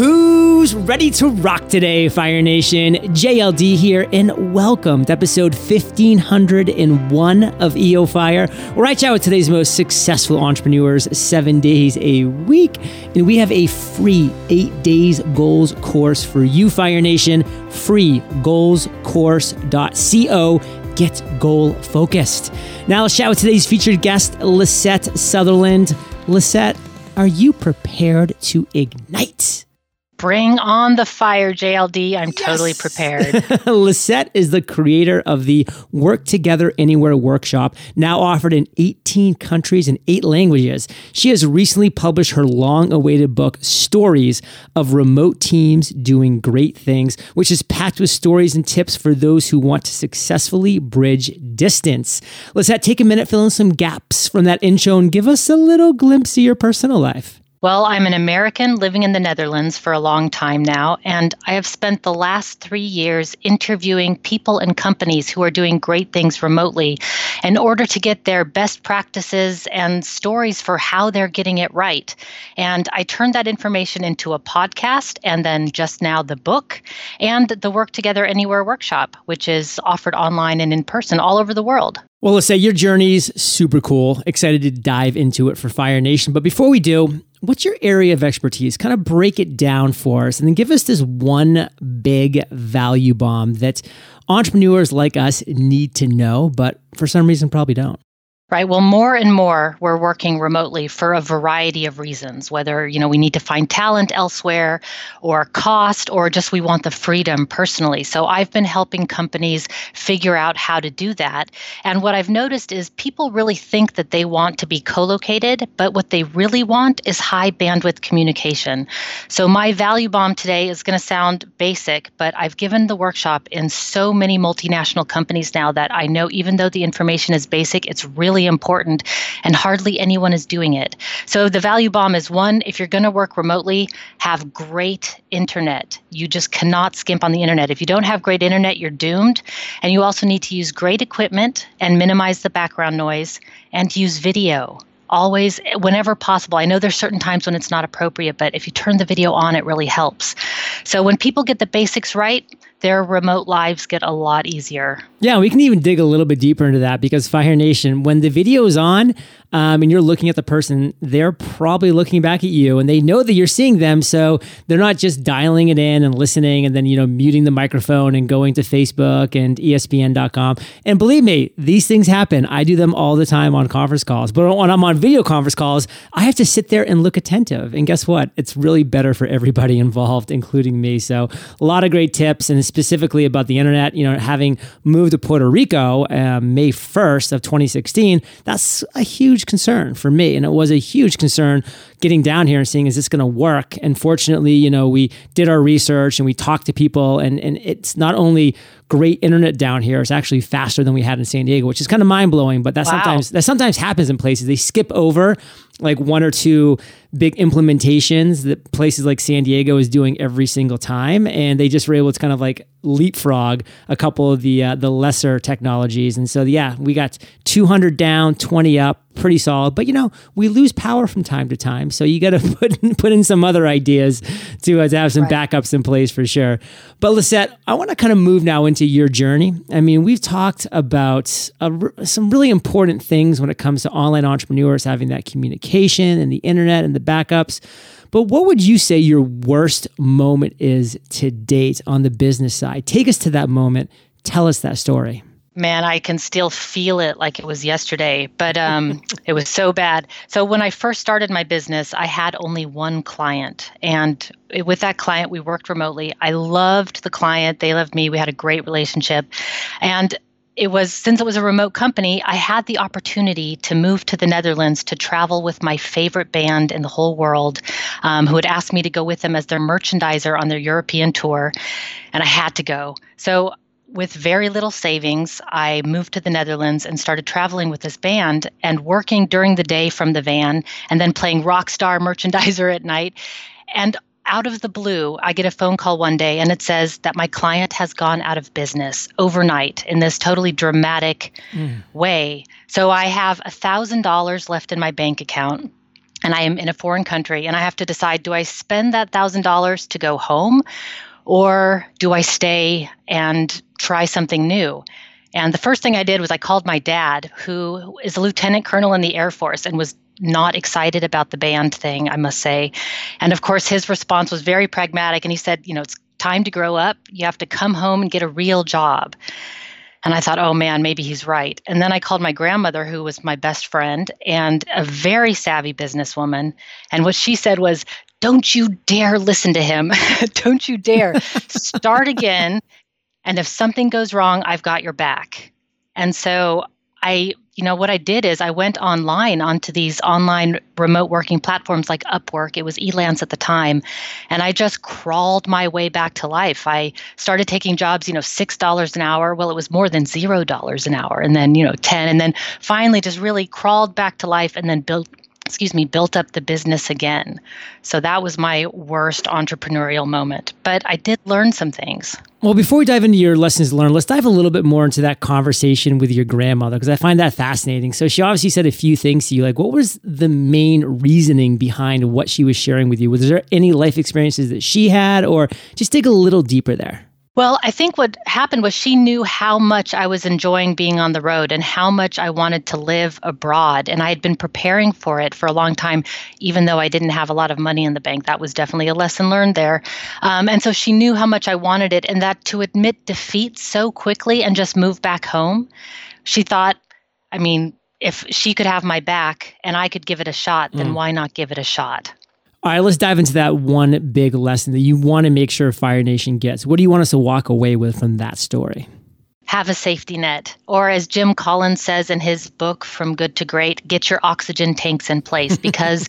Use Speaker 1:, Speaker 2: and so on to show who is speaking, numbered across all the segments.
Speaker 1: Who's ready to rock today, Fire Nation? JLD here, and welcome to episode 1501 of EO Fire, where I chat with today's most successful entrepreneurs seven days a week. And we have a free eight days goals course for you, Fire Nation. Free goalscourse.co. Get goal focused. Now let's chat with today's featured guest, Lisette Sutherland. Lisette, are you prepared to ignite?
Speaker 2: Bring on the fire, JLD. I'm yes. totally prepared.
Speaker 1: Lisette is the creator of the Work Together Anywhere workshop, now offered in 18 countries and eight languages. She has recently published her long awaited book, Stories of Remote Teams Doing Great Things, which is packed with stories and tips for those who want to successfully bridge distance. Lisette, take a minute, fill in some gaps from that intro, and give us a little glimpse of your personal life.
Speaker 2: Well, I'm an American living in the Netherlands for a long time now, and I have spent the last three years interviewing people and companies who are doing great things remotely in order to get their best practices and stories for how they're getting it right. And I turned that information into a podcast and then just now the book and the Work Together Anywhere workshop, which is offered online and in person all over the world.
Speaker 1: Well, Lisette your journey's super cool. Excited to dive into it for Fire Nation. But before we do, what's your area of expertise? Kind of break it down for us and then give us this one big value bomb that entrepreneurs like us need to know, but for some reason probably don't
Speaker 2: right? Well more and more we're working remotely for a variety of reasons whether you know we need to find talent elsewhere or cost or just we want the freedom personally. So i've been helping companies figure out how to do that. And what i've noticed is people really think that they want to be co-located but what they really want is high bandwidth communication. So my value bomb today is going to sound basic but i've given the workshop in so many multinational companies now that i know even though the information is basic it's really really important, and hardly anyone is doing it. So the value bomb is one if you're going to work remotely, have great internet. You just cannot skimp on the internet. If you don't have great internet, you're doomed. And you also need to use great equipment and minimize the background noise and use video always whenever possible i know there's certain times when it's not appropriate but if you turn the video on it really helps so when people get the basics right their remote lives get a lot easier.
Speaker 1: Yeah, we can even dig a little bit deeper into that because Fire Nation, when the video is on um, and you're looking at the person, they're probably looking back at you and they know that you're seeing them. So they're not just dialing it in and listening and then, you know, muting the microphone and going to Facebook and ESPN.com. And believe me, these things happen. I do them all the time on conference calls. But when I'm on video conference calls, I have to sit there and look attentive. And guess what? It's really better for everybody involved, including me. So a lot of great tips. And specifically about the internet, you know, having moved to Puerto Rico uh, May 1st of 2016, that's a huge concern for me. And it was a huge concern getting down here and seeing, is this going to work? And fortunately, you know, we did our research and we talked to people and, and it's not only great internet down here, it's actually faster than we had in San Diego, which is kind of mind blowing, but that wow. sometimes, that sometimes happens in places. They skip over like one or two big implementations that places like San Diego is doing every single time, and they just were able to kind of like leapfrog a couple of the uh, the lesser technologies. And so yeah, we got 200 down, 20 up, pretty solid. But you know, we lose power from time to time, so you got to put in, put in some other ideas to, uh, to have some right. backups in place for sure. But Lisette, I want to kind of move now into your journey. I mean, we've talked about uh, some really important things when it comes to online entrepreneurs having that communication and the internet and the backups. But what would you say your worst moment is to date on the business side? Take us to that moment. Tell us that story.
Speaker 2: Man, I can still feel it like it was yesterday, but um, it was so bad. So, when I first started my business, I had only one client. And with that client, we worked remotely. I loved the client. They loved me. We had a great relationship. And it was since it was a remote company, I had the opportunity to move to the Netherlands to travel with my favorite band in the whole world, um, who had asked me to go with them as their merchandiser on their European tour, and I had to go. So with very little savings, I moved to the Netherlands and started traveling with this band and working during the day from the van and then playing rock star merchandiser at night. And out of the blue, I get a phone call one day and it says that my client has gone out of business overnight in this totally dramatic mm. way. So I have $1,000 left in my bank account. and I am in a foreign country and I have to decide do I spend that $1,000 to go home or do I stay and try something new? And the first thing I did was I called my dad, who is a lieutenant colonel in the Air Force and was not excited about the band thing, I must say. And of course, his response was very pragmatic. And he said, You know, it's time to grow up. You have to come home and get a real job. And I thought, oh man, maybe he's right. And then I called my grandmother, who was my best friend and a very savvy businesswoman. And what she said was, don't you dare listen to him. don't you dare. Start again. And if something goes wrong, I've got your back. And so I you know, what I did is I went online onto these online remote working platforms like Upwork. It was Elance at the time. And I just crawled my way back to life. I started taking jobs, you know, $6 an hour. Well, it was more than $0 an hour. And then, you know, 10. And then finally just really crawled back to life and then built excuse me, built up the business again. So that was my worst entrepreneurial moment. But I did learn some things.
Speaker 1: Well, before we dive into your lessons learned, let's dive a little bit more into that conversation with your grandmother because I find that fascinating. So she obviously said a few things to you. Like, what was the main reasoning behind what she was sharing with you? Was there any life experiences that she had, or just dig a little deeper there?
Speaker 2: Well, I think what happened was she knew how much I was enjoying being on the road and how much I wanted to live abroad. And I had been preparing for it for a long time, even though I didn't have a lot of money in the bank. That was definitely a lesson learned there. Um, and so she knew how much I wanted it, and that to admit defeat so quickly and just move back home, she thought, I mean, if she could have my back and I could give it a shot, then mm. why not give it a shot?
Speaker 1: All right, let's dive into that one big lesson that you want to make sure Fire Nation gets. What do you want us to walk away with from that story?
Speaker 2: Have a safety net. Or, as Jim Collins says in his book, From Good to Great, get your oxygen tanks in place because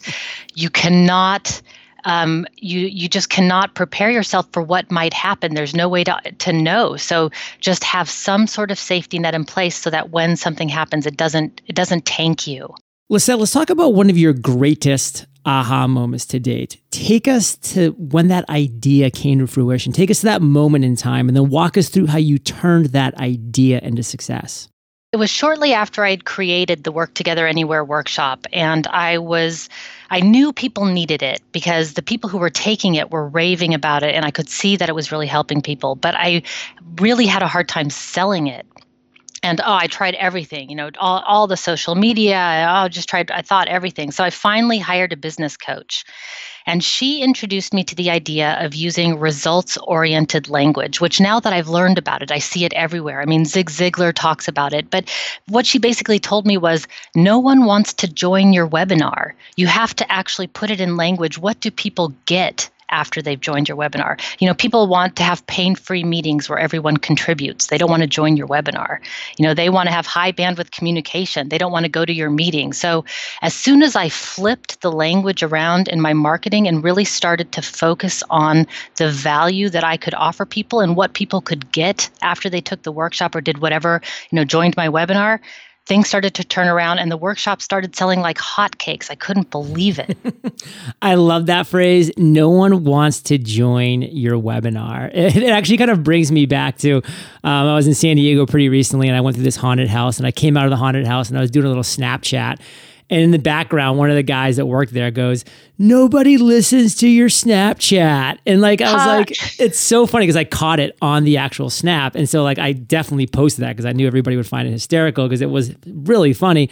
Speaker 2: you cannot. Um, you you just cannot prepare yourself for what might happen. There's no way to to know. So just have some sort of safety net in place so that when something happens, it doesn't it doesn't tank you.
Speaker 1: Lisette, let's talk about one of your greatest aha moments to date. Take us to when that idea came to fruition. Take us to that moment in time and then walk us through how you turned that idea into success.
Speaker 2: It was shortly after I'd created the Work Together Anywhere workshop and I was I knew people needed it because the people who were taking it were raving about it and I could see that it was really helping people, but I really had a hard time selling it and oh i tried everything you know all, all the social media i oh, just tried i thought everything. So i finally hired a business coach and she introduced me to the idea of using results oriented language which now that i've learned about it i see it everywhere. I mean zig ziglar talks about it but what she basically told me was no one wants to join your webinar. You have to actually put it in language. What do people get after they've joined your webinar. You know, people want to have pain-free meetings where everyone contributes. They don't want to join your webinar. You know, they want to have high bandwidth communication. They don't want to go to your meeting. So, as soon as I flipped the language around in my marketing and really started to focus on the value that I could offer people and what people could get after they took the workshop or did whatever, you know, joined my webinar, things started to turn around and the workshop started selling like hotcakes. I couldn't believe it.
Speaker 1: I love that phrase. No one wants to join your webinar. It, actually kind of brings me back to um, I was in San Diego pretty recently and I went through this haunted house and I came out of the haunted house and I was doing a little Snapchat. And in the background, one of the guys that worked there goes, nobody listens to your Snapchat. And like, I was like, it's so funny because I caught it on the actual snap. And so, like, I definitely posted that because I knew everybody would find it hysterical because it was really funny.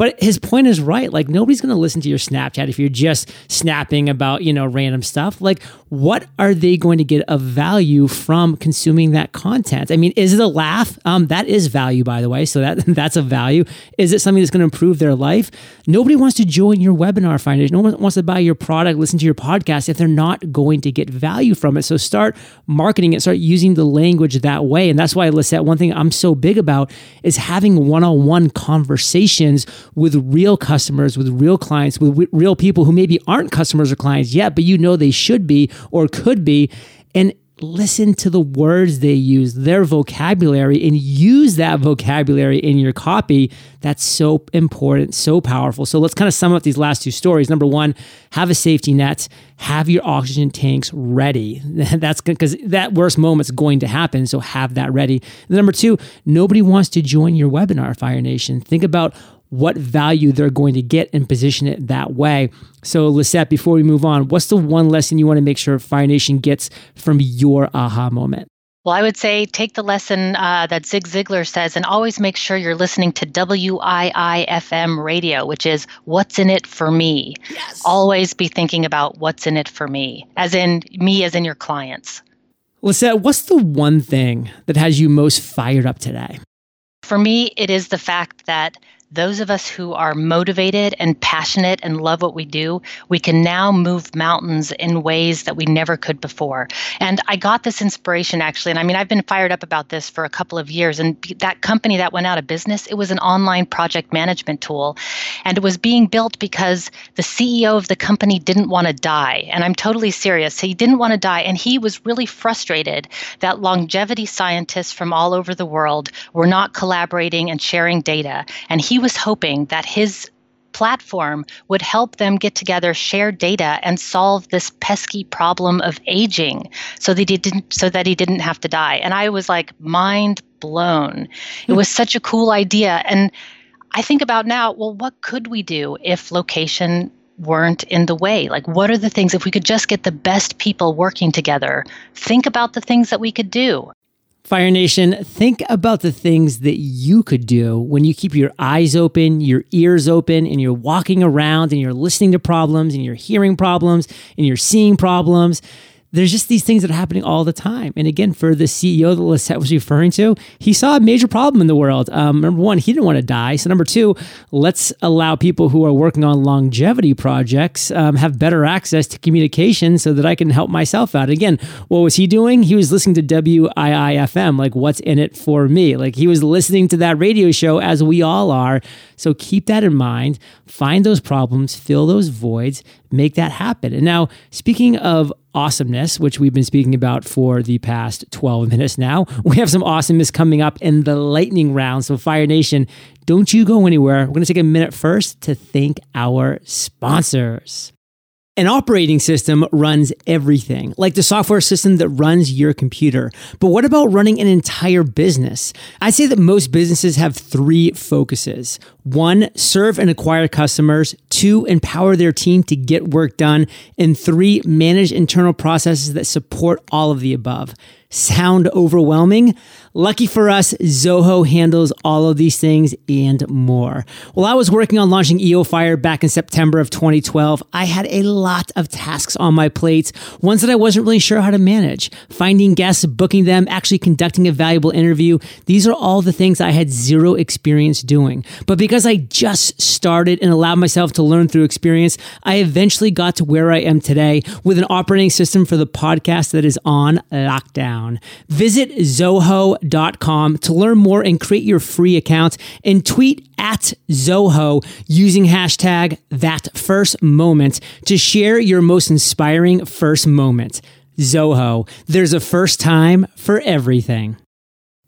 Speaker 1: But his point is right. Like, nobody's going to listen to your Snapchat if you're just snapping about, you know, random stuff. Like, what are they going to get of value from consuming that content? I mean, is it a laugh? Um, that is value, by the way. So that that's a value. Is it something that's going to improve their life? Nobody wants to join your webinar Fire Nation. No one wants to buy your product, listen to your podcast if they're not going to get value from it. So start marketing it, start using the language that way. And that's why, Lisette, one thing I'm so big about is having one on one conversations with real customers, with real clients, with real people who maybe aren't customers or clients yet, but you know they should be or could be. And listen to the words they use, their vocabulary, and use that vocabulary in your copy. That's so important, so powerful. So let's kind of sum up these last two stories. Number one, have a safety net, have your oxygen tanks ready. That's because that worst moment's going to happen. So have that ready. And number two, nobody wants to join your webinar, Fire Nation. Think about what value they're going to get and position it that way. So, Lisette, before we move on, what's the one lesson you want to make sure Fire Nation gets from your aha moment?
Speaker 2: Well, I would say take the lesson uh, that Zig Ziglar says and always make sure you're listening to WIIFM radio, which is what's in it for me. Yes. Always be thinking about what's in it for me, as in me, as in your clients.
Speaker 1: Lisette, what's the one thing that has you most fired up today?
Speaker 2: For me, it is the fact that those of us who are motivated and passionate and love what we do, we can now move mountains in ways that we never could before. And I got this inspiration actually. And I mean, I've been fired up about this for a couple of years. And that company that went out of business, it was an online project management tool. And it was being built because the CEO of the company didn't want to die. And I'm totally serious. He didn't want to die. And he was really frustrated that longevity scientists from all over the world were not collaborating and sharing data. And he was hoping that his platform would help them get together, share data, and solve this pesky problem of aging so that he didn't so that he didn't have to die. And I was like mind blown. It was such a cool idea. And I think about now, well, what could we do if location weren't in the way? Like, what are the things, if we could just get the best people working together, think about the things that we could do.
Speaker 1: Fire Nation, think about the things that you could do when you keep your eyes open, your ears open, and you're walking around and you're listening to problems and you're hearing problems and you're seeing problems there's just these things that are happening all the time. And again, for the CEO that Lisette was referring to, he saw a major problem in the world. Um, number one, he didn't want to die. So number two, let's allow people who are working on longevity projects um, have better access to communication so that I can help myself out. Again, what was he doing? He was listening to WIIFM, like what's in it for me? Like he was listening to that radio show as we all are. So keep that in mind. Find those problems, fill those voids, make that happen. And now, speaking of awesomeness, which we've been speaking about for the past 12 minutes now. We have some awesomeness coming up in the lightning round. So, Fire Nation, don't you go anywhere. We're going to take a minute first to thank our sponsors. An operating system runs everything, like the software system that runs your computer. But what about running an entire business? I say that most businesses have three focuses. One, serve and acquire customers. Two, empower their team to get work done. And three, manage internal processes that support all of the above sound overwhelming? Lucky for us, Zoho handles all of these things and more. While I was working on launching EO Fire back in September of 2012, I had a lot of tasks on my plate, ones that I wasn't really sure how to manage. Finding guests, booking them, actually conducting a valuable interview, these are all the things I had zero experience doing. But because I just started and allowed myself to learn through experience, I eventually got to where I am today with an operating system for the podcast that is on lockdown down. Visit Zoho.com to learn more and create your free account and tweet at Zoho using hashtag that first moment to share your most inspiring first moment. Zoho, there's a first time for everything.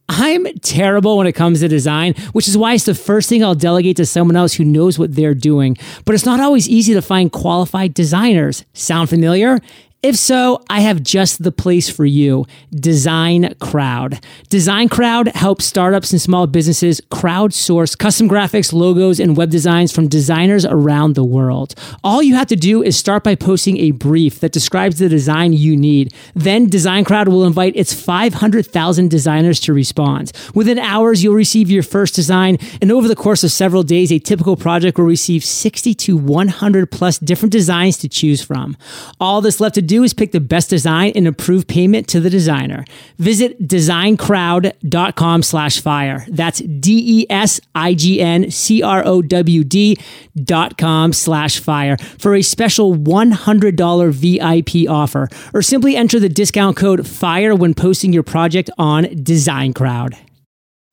Speaker 1: I'm terrible when it comes to design, which is why it's the first thing I'll delegate to someone else who knows what they're doing. But it's not always easy to find qualified designers. Sound familiar? If so, I have just the place for you DesignCrowd. Design Crowd helps startups and small businesses crowdsource custom graphics, logos, and web designs from designers around the world. All you have to do is start by posting a brief that describes the design you need. Then DesignCrowd will invite its 500,000 designers to respond. Within hours, you'll receive your first design, and over the course of several days, a typical project will receive 60 to 100 plus different designs to choose from. All that's left to do do is pick the best design and approve payment to the designer. Visit designcrowd.com slash fire. That's D-E-S-I-G-N-C-R-O-W-D dot com slash fire for a special $100 VIP offer or simply enter the discount code FIRE when posting your project on DesignCrowd.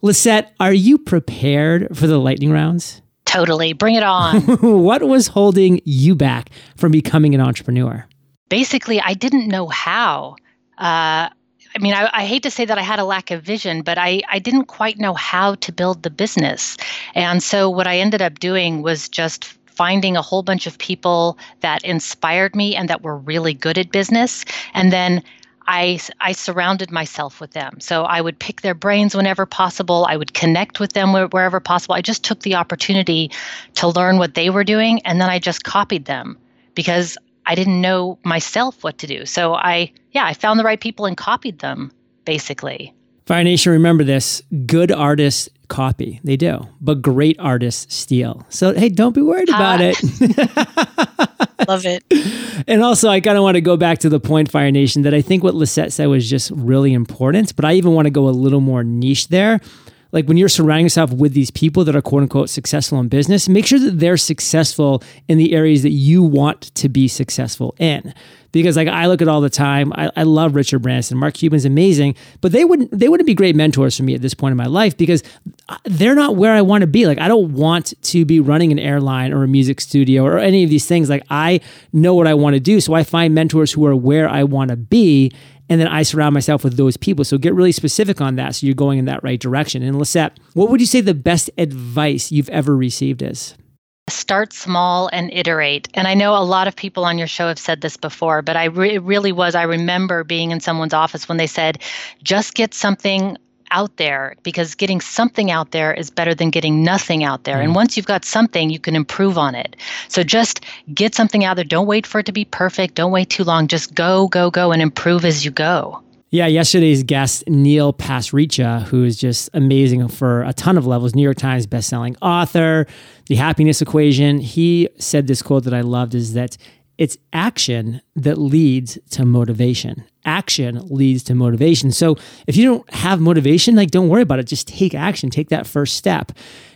Speaker 1: Lisette, are you prepared for the lightning rounds?
Speaker 2: Totally. Bring it on.
Speaker 1: what was holding you back from becoming an entrepreneur?
Speaker 2: Basically, I didn't know how. Uh, I mean, I, I, hate to say that I had a lack of vision, but I, I didn't quite know how to build the business. And so, what I ended up doing was just finding a whole bunch of people that inspired me and that were really good at business. And then I, I surrounded myself with them. So I would pick their brains whenever possible. I would connect with them wherever possible. I just took the opportunity to learn what they were doing and then I just copied them because I didn't know myself what to do. So I, yeah, I found the right people and copied them basically.
Speaker 1: Fire Nation, remember this good artists copy. They do, but great artists steal. So, hey, don't be worried about ah. it.
Speaker 2: Love it.
Speaker 1: And also, I kind of want to go back to the point, Fire Nation, that I think what Lisette said was just really important, but I even want to go a little more niche there like when you're surrounding yourself with these people that are quote unquote successful in business, make sure that they're successful in the areas that you want to be successful in. Because like I look at all the time, I, I love Richard Branson, Mark Cuban's amazing, but they wouldn't they wouldn't be great mentors for me at this point in my life because uh, they're not where I want to be. Like I don't want to be running an airline or a music studio or any of these things. Like I know what I want to do, so I find mentors who are where I want to be and then I surround myself with those people. So get really specific on that so you're going in that right direction. And Lisette, what would you say the best advice you've ever received is?
Speaker 2: Start small and iterate. And I know a lot of people on your show have said this before, but I re- it really was. I remember being in someone's office when they said, just get something out there because getting something out there is better than getting nothing out there. Mm. And once you've got something, you can improve on it. So just get something out there. Don't wait for it to be perfect. Don't wait too long. Just go, go, go and improve as you go.
Speaker 1: Yeah, yesterday's guest, Neil Pasricha, who is just amazing for a ton of levels, New York Times bestselling author, The Happiness Equation. He said this quote that I loved is that it's action that leads to motivation. Action leads to motivation. So if you don't have motivation, like don't worry about it. Just take action. Take that first step.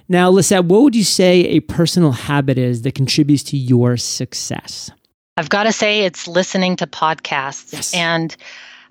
Speaker 1: Now, Lisette, what would you say a personal habit is that contributes to your success?
Speaker 2: I've got to say it's listening to podcasts. Yes. And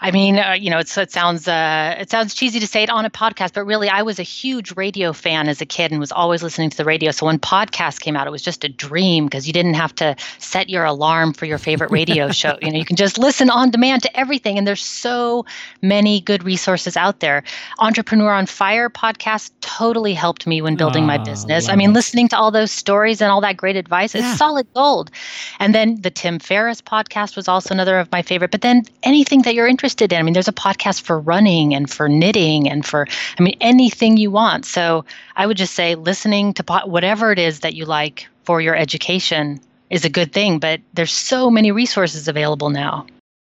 Speaker 2: I mean, uh, you know, it sounds uh, it sounds cheesy to say it on a podcast, but really, I was a huge radio fan as a kid and was always listening to the radio. So when podcasts came out, it was just a dream because you didn't have to set your alarm for your favorite radio show. You know, you can just listen on demand to everything, and there's so many good resources out there. Entrepreneur on Fire podcast totally helped me when building oh, my business. I mean, it. listening to all those stories and all that great advice, yeah. it's solid gold. And then the Tim Ferriss podcast was also another of my favorite. But then anything that you're interested interested in. I mean, there's a podcast for running and for knitting and for, I mean, anything you want. So I would just say listening to po- whatever it is that you like for your education is a good thing. But there's so many resources available now.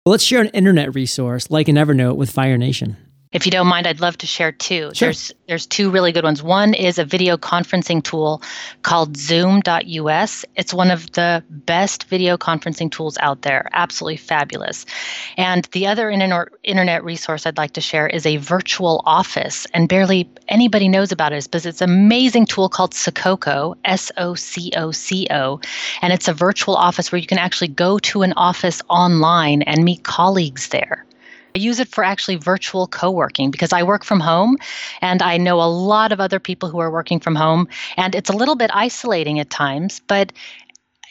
Speaker 1: Well, let's share an internet resource like an Evernote with Fire Nation.
Speaker 2: If you don't mind, I'd love to share two. Sure. There's there's two really good ones. One is a video conferencing tool called zoom.us. It's one of the best video conferencing tools out there. Absolutely fabulous. And the other internet resource I'd like to share is a virtual office and barely anybody knows about it because it's an amazing tool called Sococo, S O C O C O, and it's a virtual office where you can actually go to an office online and meet colleagues there. I use it for actually virtual co working because I work from home and I know a lot of other people who are working from home. And it's a little bit isolating at times, but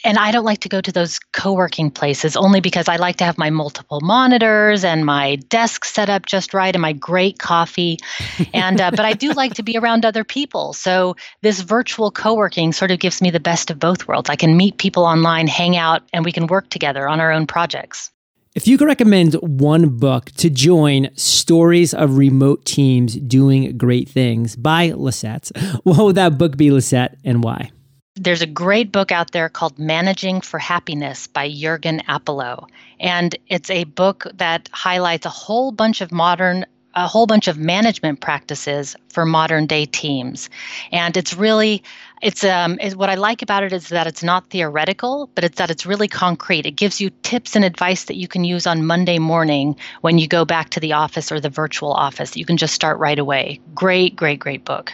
Speaker 2: and I don't like to go to those co-working places only because I like to have my multiple monitors and my desk set up just right and my great coffee. And uh, but I do like to be around other people. So this virtual co-working sort of gives me the best of both worlds. I can meet people online, hang out, and we can work together on our own projects.
Speaker 1: If you could recommend one book to join Stories of Remote Teams Doing Great Things by Lisette, what would that book be, Lisette, and why?
Speaker 2: There's a great book out there called Managing for Happiness by Jürgen Appelo. And it's a book that highlights a whole bunch of modern a whole bunch of management practices for modern day teams. And it's really it's um is what I like about it is that it's not theoretical, but it's that it's really concrete. It gives you tips and advice that you can use on Monday morning when you go back to the office or the virtual office. You can just start right away. Great, great, great book.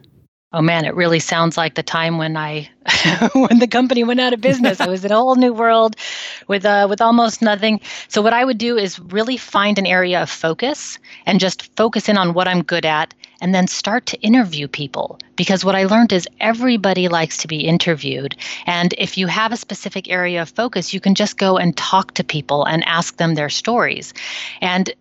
Speaker 2: Oh man, it really sounds like the time when I when the company went out of business. I was in a whole new world with uh, with almost nothing. So what I would do is really find an area of focus and just focus in on what I'm good at and then start to interview people. Because what I learned is everybody likes to be interviewed. And if you have a specific area of focus, you can just go and talk to people and ask them their stories. And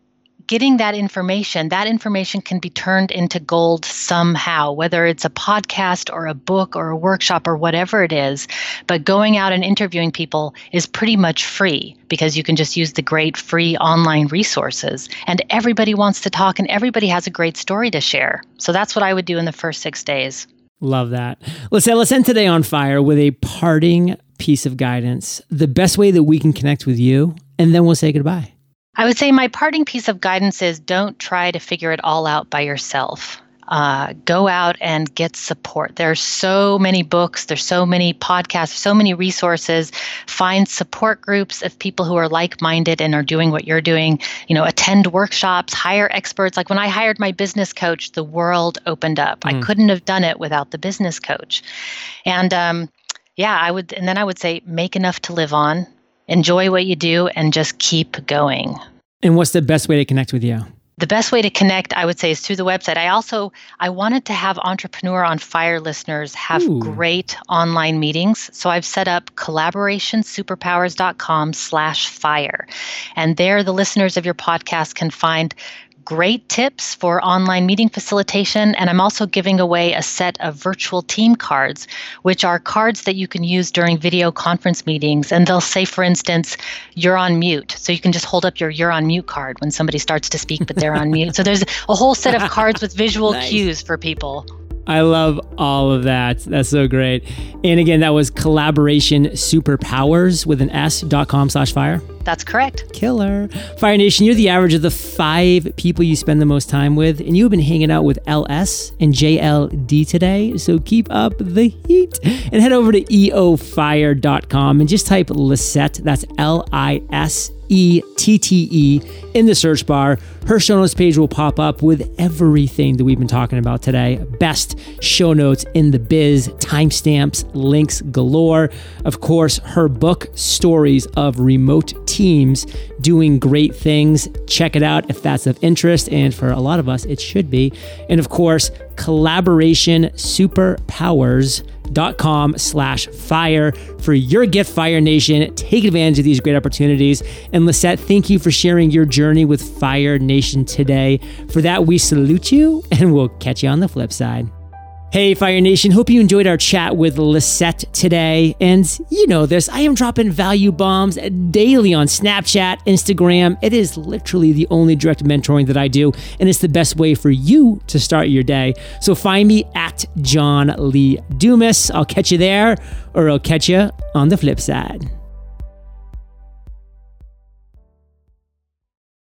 Speaker 2: getting that information, that information can be turned into gold somehow, whether it's a podcast or a book or a workshop or whatever it is. But going out and interviewing people is pretty much free because you can just use the great free online resources. And everybody wants to talk and everybody has a great story to share. So that's what I would do in the first six days.
Speaker 1: Love that. Lisette, let's end today on fire with a parting piece of guidance. The best way that we can connect with you, and then we'll say goodbye.
Speaker 2: I would say my parting piece of guidance is don't try to figure it all out by yourself. Uh, go out and get support. There's so many books, there's so many podcasts, so many resources. Find support groups of people who are like-minded and are doing what you're doing. You know, attend workshops, hire experts. Like when I hired my business coach, the world opened up. Mm. I couldn't have done it without the business coach. And um, yeah, I would, and then I would say make enough to live on enjoy what you do and just keep going.
Speaker 1: And what's the best way to connect with you?
Speaker 2: The best way to connect, I would say, is through the website. I also I wanted to have Entrepreneur on Fire listeners have Ooh. great online meetings. So I've set up collaborationsuperpowers.com slash fire. And there the listeners of your podcast can find great tips for online meeting facilitation. And I'm also giving away a set of virtual team cards, which are cards that you can use during video conference meetings. And they'll say, for instance, you're on mute. So you can just hold up your you're on mute card when somebody starts to speak, but they're on mute. So there's a whole set of cards with visual nice. cues for people.
Speaker 1: I love all of that. That's so great. And again, that was collaboration superpowers with an s.com slash fire.
Speaker 2: That's correct.
Speaker 1: Killer. Fire Nation, you're the average of the five people you spend the most time with, and you've been hanging out with LS and JLD today. So keep up the heat and head over to eofire.com and just type Lisette. That's L I S E T T E in the search bar. Her show notes page will pop up with everything that we've been talking about today. Best show notes in the biz, timestamps, links galore. Of course, her book, Stories of Remote Teams Doing Great Things. Check it out if that's of interest. And for a lot of us, it should be. And of course, Collaboration Superpowers dot com slash fire for your gift fire nation take advantage of these great opportunities and lisette thank you for sharing your journey with fire nation today for that we salute you and we'll catch you on the flip side Hey, Fire Nation. Hope you enjoyed our chat with Lisette today. And you know this, I am dropping value bombs daily on Snapchat, Instagram. It is literally the only direct mentoring that I do, and it's the best way for you to start your day. So find me at John Lee Dumas. I'll catch you there, or I'll catch you on the flip side.